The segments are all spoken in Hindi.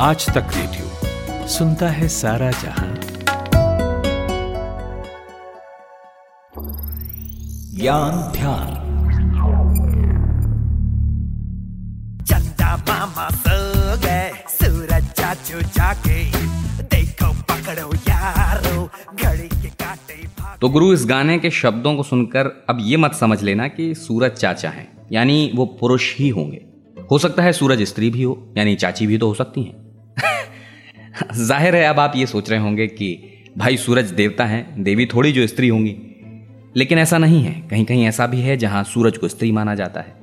आज तक रेडियो सुनता है सारा जहाँ। ज्ञान ध्यान। चंदा मामा सो गए सूरज चाचू जाके देखो पकड़ो यारो घड़ी के काटे तो गुरु इस गाने के शब्दों को सुनकर अब ये मत समझ लेना कि सूरज चाचा हैं यानी वो पुरुष ही होंगे। हो सकता है सूरज स्त्री भी हो यानी चाची भी तो हो सकती हैं। ज़ाहिर है, अब आप ये सोच रहे होंगे कि भाई सूरज देवता हैं, देवी थोड़ी जो स्त्री होंगी। लेकिन ऐसा नहीं है। कहीं कहीं ऐसा भी है जहाँ सूरज को स्त्री माना जाता है।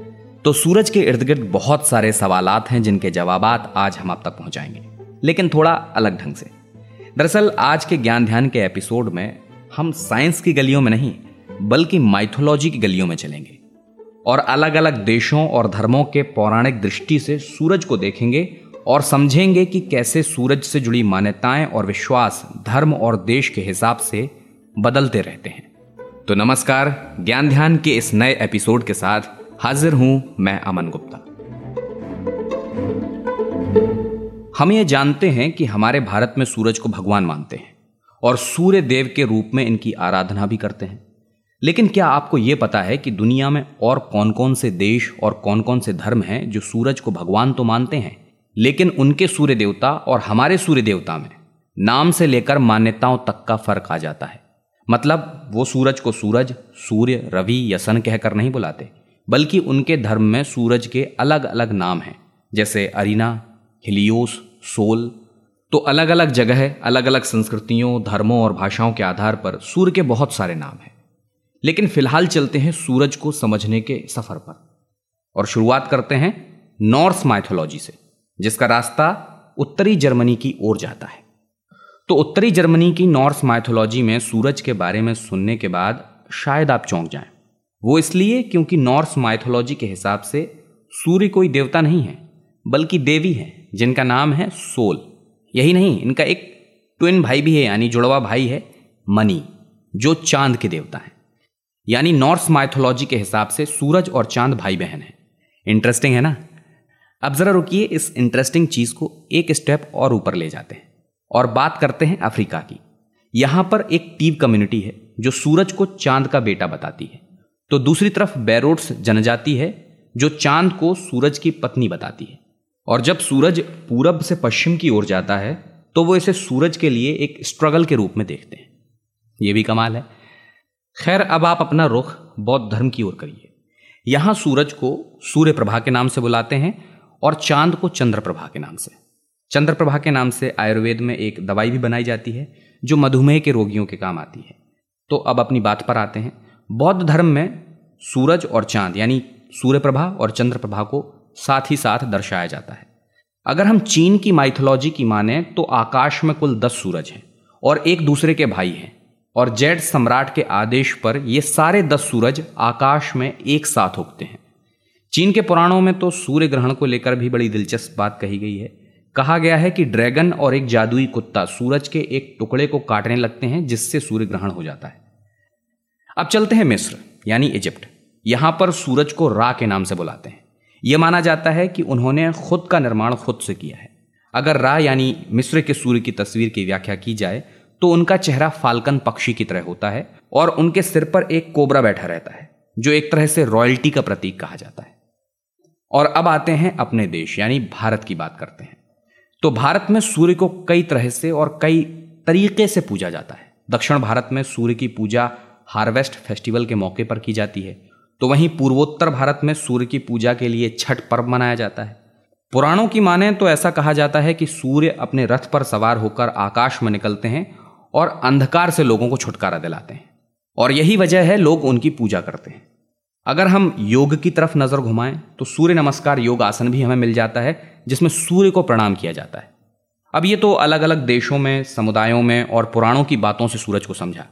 तो सूरज के इर्द गिर्द बहुत सारे सवालात हैं जिनके जवाब आज हम आप तक पहुंचाएँगे। लेकिन थोड़ा अलग ढंग से। दरअसल, आज के ज्ञान ध्यान के एपिसोड में हम साइंस की गलियों में नहीं, बल्कि माइथोलॉजी की गलियों में चलेंगे। और अलग अलग देशों और धर्मों के पौराणिक दृष्टि से सूरज को देखेंगे और समझेंगे कि कैसे सूरज से जुड़ी मान्यताएँ और विश्वास धर्म और देश के हिसाब से बदलते रहते हैं। तो नमस्कार, ज्ञान ध्यान के इस नए एपिसोड के साथ हाजिर हूँ मैं अमन गुप्ता। हम ये जानते हैं कि हमारे भारत में सूरज को भगवान मानते हैं और सूर्य देव के रूप में इनकी आराधना भी करते हैं। लेकिन क्या आपको यह पता है कि दुनिया में और कौन कौन से देश और कौन कौन से धर्म हैं जो सूरज को भगवान तो मानते हैं? लेकिन उनके सूर्य देवता और हमारे सूर्य देवता में नाम से लेकर मान्यताओं तक का फ़र्क आ जाता है। मतलब वो सूरज को सूरज, सूर्य, रवि या सन कहकर नहीं बुलाते, बल्कि उनके धर्म में सूरज के अलग अलग नाम हैं, जैसे अरीना, हिलियोस, सोल। तो अलग अलग जगह अलग अलग संस्कृतियों, धर्मों और भाषाओं के आधार पर सूर्य के बहुत सारे नाम हैं। लेकिन फ़िलहाल चलते हैं सूरज को समझने के सफ़र पर। और शुरुआत करते हैं नॉर्स माइथोलॉजी से। जिसका रास्ता उत्तरी जर्मनी की ओर जाता है। तो उत्तरी जर्मनी की नॉर्स माइथोलॉजी में सूरज के बारे में सुनने के बाद शायद आप चौंक जाएँ। वो इसलिए क्योंकि नॉर्स माइथोलॉजी के हिसाब से सूर्य कोई देवता नहीं है, बल्कि देवी है, जिनका नाम है सोल। यही नहीं, इनका एक ट्विन भाई भी है, यानी जुड़वा भाई है, मनी, जो चाँद के देवता हैं। यानी नॉर्स माइथोलॉजी के हिसाब से सूरज और चाँद भाई बहन हैं। इंटरेस्टिंग है ना? अब जरा रुकिए, इस इंटरेस्टिंग चीज़ को एक स्टेप और ऊपर ले जाते हैं और बात करते हैं अफ्रीका की। यहाँ पर एक टीव कम्युनिटी है, जो सूरज को चाँद का बेटा बताती है। तो दूसरी तरफ़ बैरोड्स जनजाति है, जो चाँद को सूरज की पत्नी बताती है। और जब सूरज पूरब से पश्चिम की ओर जाता है तो वो इसे सूरज के लिए एक स्ट्रगल के रूप में देखते हैं। ये भी कमाल है। खैर, अब आप अपना रुख बौद्ध धर्म की ओर करिए। यहाँ सूरज को सूर्य प्रभा के नाम से बुलाते हैं और चाँद को चंद्रप्रभा के नाम से। चंद्रप्रभा के नाम से आयुर्वेद में एक दवाई भी बनाई जाती है, जो मधुमेह के रोगियों के काम आती है। तो अब अपनी बात पर आते हैं। बौद्ध धर्म में सूरज और चाँद, यानी सूर्य प्रभा और चंद्र प्रभा को साथ ही साथ दर्शाया जाता है। अगर हम चीन की माइथोलॉजी की माने तो आकाश में कुल दस सूरज हैं और एक दूसरे के भाई हैं और जैड सम्राट के आदेश पर ये सारे दस सूरज आकाश में एक साथ उगते हैं। चीन के पुराणों में तो सूर्य ग्रहण को लेकर भी बड़ी दिलचस्प बात कही गई है। कहा गया है कि ड्रैगन और एक जादुई कुत्ता सूरज के एक टुकड़े को काटने लगते हैं, जिससे सूर्य ग्रहण हो जाता है। अब चलते हैं मिस्र, यानी इजिप्ट। यहाँ पर सूरज को रा के नाम से बुलाते हैं। यह माना जाता है कि उन्होंने खुद का निर्माण खुद से किया है। अगर रा यानी मिस्र के सूर्य की तस्वीर की व्याख्या की जाए तो उनका चेहरा फाल्कन पक्षी की तरह होता है और उनके सिर पर एक कोबरा बैठा रहता है, जो एक तरह से रॉयल्टी का प्रतीक कहा जाता है। और अब आते हैं अपने देश, यानी भारत की बात करते हैं। तो भारत में सूर्य को कई तरह से और कई तरीके से पूजा जाता है। दक्षिण भारत में सूर्य की पूजा हार्वेस्ट फेस्टिवल के मौके पर की जाती है। तो वहीं पूर्वोत्तर भारत में सूर्य की पूजा के लिए छठ पर्व मनाया जाता है। पुराणों की माने तो ऐसा कहा जाता है कि सूर्य अपने रथ पर सवार होकर आकाश में निकलते हैं और अंधकार से लोगों को छुटकारा दिलाते हैं। और यही वजह है लोग उनकी पूजा करते हैं। अगर हम योग की तरफ़ नज़र घुमाएँ तो सूर्य नमस्कार योग आसन भी हमें मिल जाता है, जिसमें सूर्य को प्रणाम किया जाता है। अब ये तो अलग अलग देशों में, समुदायों में और पुराणों की बातों से सूरज को समझा।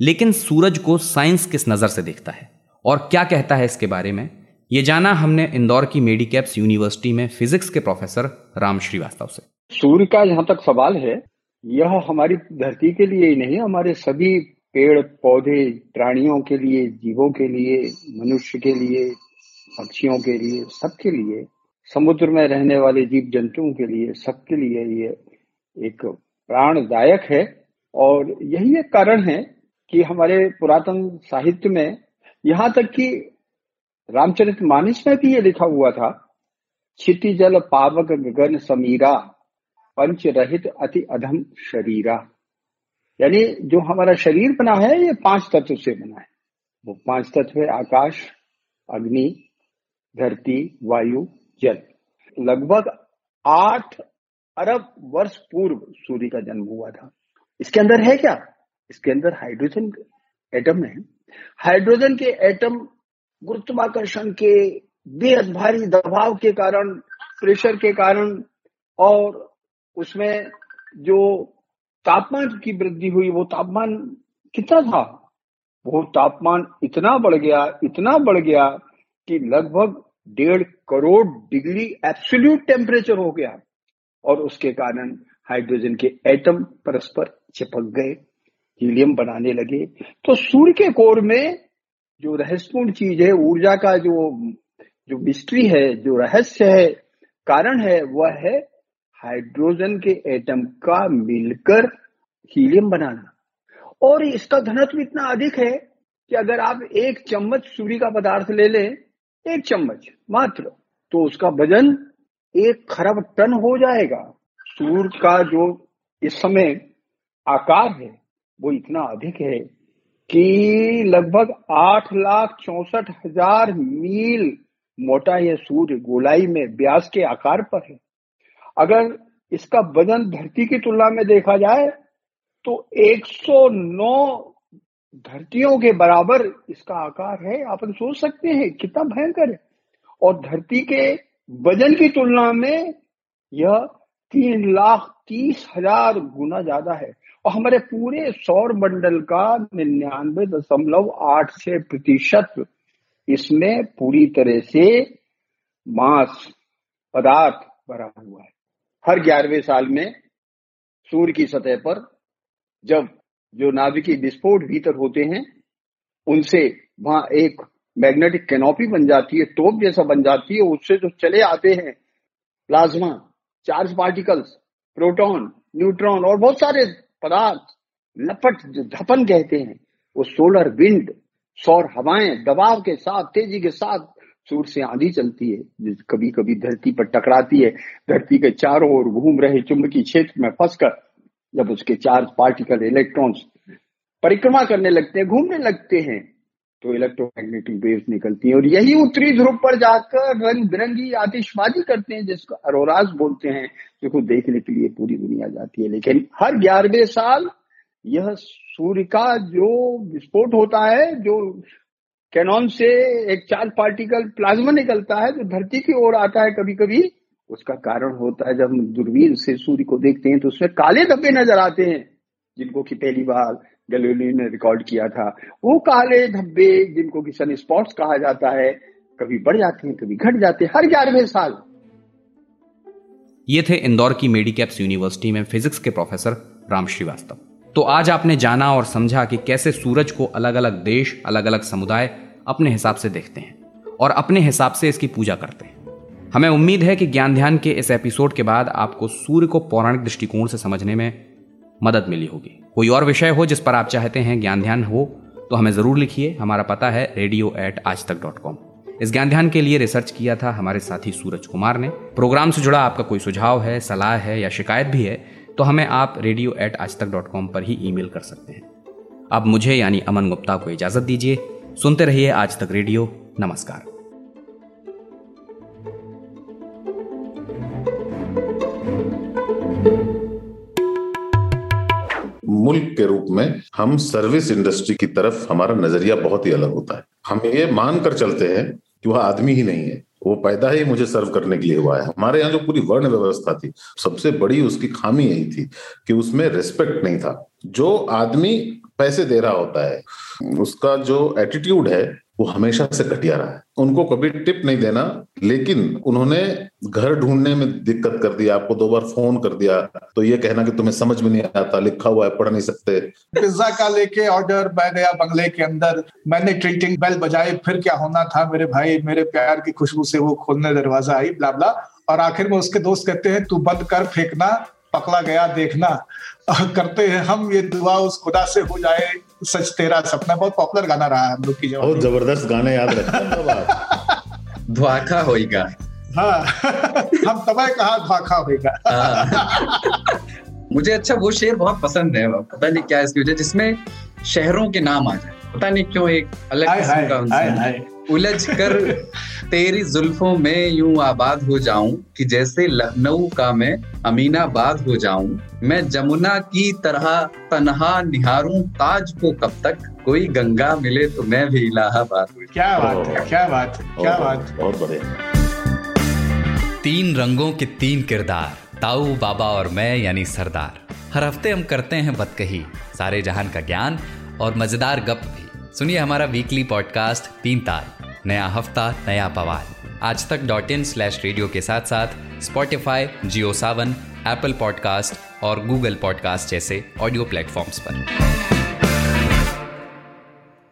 लेकिन सूरज को साइंस किस नज़र से देखता है? और क्या कहता है इसके बारे में? ये जाना हमने इंदौर की मेडिकैप्स यूनिवर्सिटी में फिजिक्स के प्रोफेसर राम श्रीवास्तव से। सूर्य का जहाँ तक सवाल है, यह हमारी धरती के लिए ही नहीं, हमारे सभी पेड़, पौधे, प्राणियों के लिए, जीवों के लिए, मनुष्य के लिए, पक्षियों के लिए, सबके लिए, समुद्र में रहने वाले जीव जंतुओं के लिए, सबके लिए ये एक प्राणदायक है। और यही एक कारण है कि हमारे पुरातन साहित्य में यहाँ तक कि रामचरित मानस में भी ये लिखा हुआ था क्षिति जल पावक गगन समीरा, पंच रहित अति अधम शरीरा। यानी जो हमारा शरीर बना है, ये पाँच तत्व से बना है। वो पाँच तत्व है, आकाश, अग्नि, धरती, वायु, जल। लगभग आठ अरब वर्ष पूर्व सूर्य का जन्म हुआ था। इसके अंदर है क्या? इसके अंदर हाइड्रोजन एटम है। हाइड्रोजन के एटम गुरुत्वाकर्षण के बेहद भारी दबाव के कारण, प्रेशर के कारण, और उसमें जो तापमान की वृद्धि हुई, वो तापमान कितना था? वो तापमान इतना बढ़ गया, इतना बढ़ गया कि लगभग डेढ़ करोड़ डिग्री एब्सोल्यूट टेम्परेचर हो गया और उसके कारण हाइड्रोजन के एटम परस्पर चिपक गए, हीलियम बनाने लगे। तो सूर्य के कोर में जो रहस्यपूर्ण चीज़ है, ऊर्जा का जो जो मिस्ट्री है, जो रहस्य है, कारण है, वह है हाइड्रोजन के एटम का मिलकर हीलियम बनाना और इसका घनत्व इतना अधिक है कि अगर आप एक चम्मच सूर्य का पदार्थ ले लें, एक चम्मच मात्र तो उसका वज़न एक खरब टन हो जाएगा। सूर्य का जो इस समय आकार है, वो इतना अधिक है कि लगभग आठ लाख चौसठ हज़ार मील मोटा यह सूर्य गोलाई में व्यास के आकार पर है। अगर इसका वज़न धरती की तुलना में देखा जाए तो 109 धरतियों के बराबर इसका आकार है। आप सोच सकते हैं, कितना भयंकर है। और धरती के वज़न की तुलना में यह तीन लाख तीस हज़ार गुना ज़्यादा है। और हमारे पूरे सौर मंडल का निन्यानवे दशमलव आठ छह प्रतिशत इसमें पूरी तरह से मास पदार्थ भरा हुआ है। हर ग्यारहवें साल में सूर्य की सतह पर जब जो नाभिकीय विस्फोट भीतर होते हैं, उनसे वहाँ एक मैग्नेटिक कैनोपी बन जाती है टोप जैसा बन जाती है, उससे जो चले आते हैं plasma charge particles proton neutron और बहुत सारे पदार्थ, लपट धपन कहते हैं, वो सोलर विंड सौर हवाएँ, दबाव के साथ, तेज़ी के साथ सूर्य से आंधी चलती है कभी कभी धरती पर टकराती है, धरती के चारों ओर घूम रहे चुंबकीय क्षेत्र में फंसकर जब उसके चार्ज पार्टिकल इलेक्ट्रॉन्स परिक्रमा करने लगते हैं, घूमने लगते हैं तो इलेक्ट्रोमैग्नेटिक वेव्स निकलती हैं और यही उत्तरी ध्रुव पर जाकर रंग बिरंगी आतिशबाजी करते हैं, जिसको अरोराज बोलते हैं जिसको देखने के लिए पूरी दुनिया जाती है। लेकिन हर ग्यारहवें साल यह सूर्य का जो विस्फोट होता है, जो कैनॉन से एक चार्ज पार्टिकल प्लाज्मा निकलता है, जो धरती की ओर आता है कभी कभी उसका कारण होता है जब हम दूरबीन से सूर्य को देखते हैं तो उसमें काले धब्बे नज़र आते हैं, जिनको कि पहली बार गैलीलियो ने रिकॉर्ड किया था। वो काले धब्बे, जिनको कि सन स्पॉट्स कहा जाता है, कभी बढ़ जाते हैं, कभी घट जाते हैं, हर ग्यारहवें साल। ये थे इंदौर की मेडिकैप्स यूनिवर्सिटी में फिजिक्स के प्रोफेसर राम श्रीवास्तव। तो आज आपने जाना और समझा कि कैसे सूरज को अलग अलग देश अलग अलग समुदाय अपने हिसाब से देखते हैं और अपने हिसाब से इसकी पूजा करते हैं। हमें उम्मीद है कि ज्ञान ध्यान के इस एपिसोड के बाद आपको सूर्य को पौराणिक दृष्टिकोण से समझने में मदद मिली होगी। कोई और विषय हो जिस पर आप चाहते हैं ज्ञान ध्यान हो तो हमें ज़रूर लिखिए। हमारा पता है रेडियो एट आज तक डॉट कॉम इस ज्ञान ध्यान के लिए रिसर्च किया था हमारे साथी सूरज कुमार ने। प्रोग्राम से जुड़ा आपका कोई सुझाव है, सलाह है या शिकायत भी है तो हमें आप रेडियो एट आज तक डॉट कॉम पर ही ईमेल कर सकते हैं। अब मुझे यानी अमन गुप्ता को इजाज़त दीजिए। सुनते रहिए आज तक रेडियो। नमस्कार। मुल्क के रूप में हम सर्विस इंडस्ट्री की तरफ़ हमारा नज़रिया बहुत ही अलग होता है। हम ये मान कर चलते हैं कि वह आदमी ही नहीं है। वो पैदा ही मुझे सर्व करने के लिए हुआ है। हमारे यहाँ जो पूरी वर्ण व्यवस्था थी, सबसे बड़ी उसकी खामी यही थी कि उसमें रिस्पेक्ट नहीं था। जो आदमी पैसे दे रहा होता है, उसका जो एटीट्यूड है, वो हमेशा से घटिया रहा है। उनको कभी टिप नहीं देना, लेकिन उन्होंने घर ढूँढने में दिक्कत कर दिया आपको दो बार फ़ोन कर दिया तो ये कहना कि तुम्हें समझ में नहीं आता, लिखा हुआ है, पढ़ नहीं सकते। पिज्जा का लेके ऑर्डर मैं गया बंगले के अंदर, मैंने ट्रीटिंग बेल बजाई फिर क्या होना था मेरे भाई, मेरे प्यार की खुशबू से वो खोलने दरवाज़ा आई ब्ला ब्ला और आखिर में उसके दोस्त कहते हैं, तू बंद कर, फेंकना, पकड़ा गया, देखना। करते हैं हम ये दुआ उस खुदा से हो जाए सच तेरा सपना बहुत पॉपुलर गाना रहा है हम लोग की बहुत ज़बरदस्त गाने याद रखते ध्वाका होएगा। हाँ हम तबाह कहा ध्वाका होएगा। हाँ। मुझे अच्छा वो शेर बहुत पसंद है पता नहीं क्या इसकी वजह जिसमें शहरों के नाम आ जाए। पता नहीं क्यों एक अलग किस्म का उलझ कर तेरी जुल्फों में यूँ आबाद हो जाऊँ कि जैसे लखनऊ का मैं अमीनाबाद हो जाऊँ। मैं जमुना की तरह तनहा निहारूं ताज को कब तक कोई गंगा मिले तो मैं भी इलाहाबाद हूँ क्या बात है क्या बात क्या बात बहुत बढ़िया। तीन रंगों के तीन किरदार ताऊ बाबा और मैं यानी सरदार। हर हफ़्ते हम करते हैं बतकही सारे जहान का ज्ञान और मज़ेदार गप भी। सुनिए हमारा वीकली पॉडकास्ट तीन तार नया हफ़्ता, नया पवार। आज तक डॉट इन स्लैश रेडियो के साथ साथ Spotify Jio Saavn Apple podcast और गूगल पॉडकास्ट जैसे ऑडियो प्लेटफॉर्म्स पर।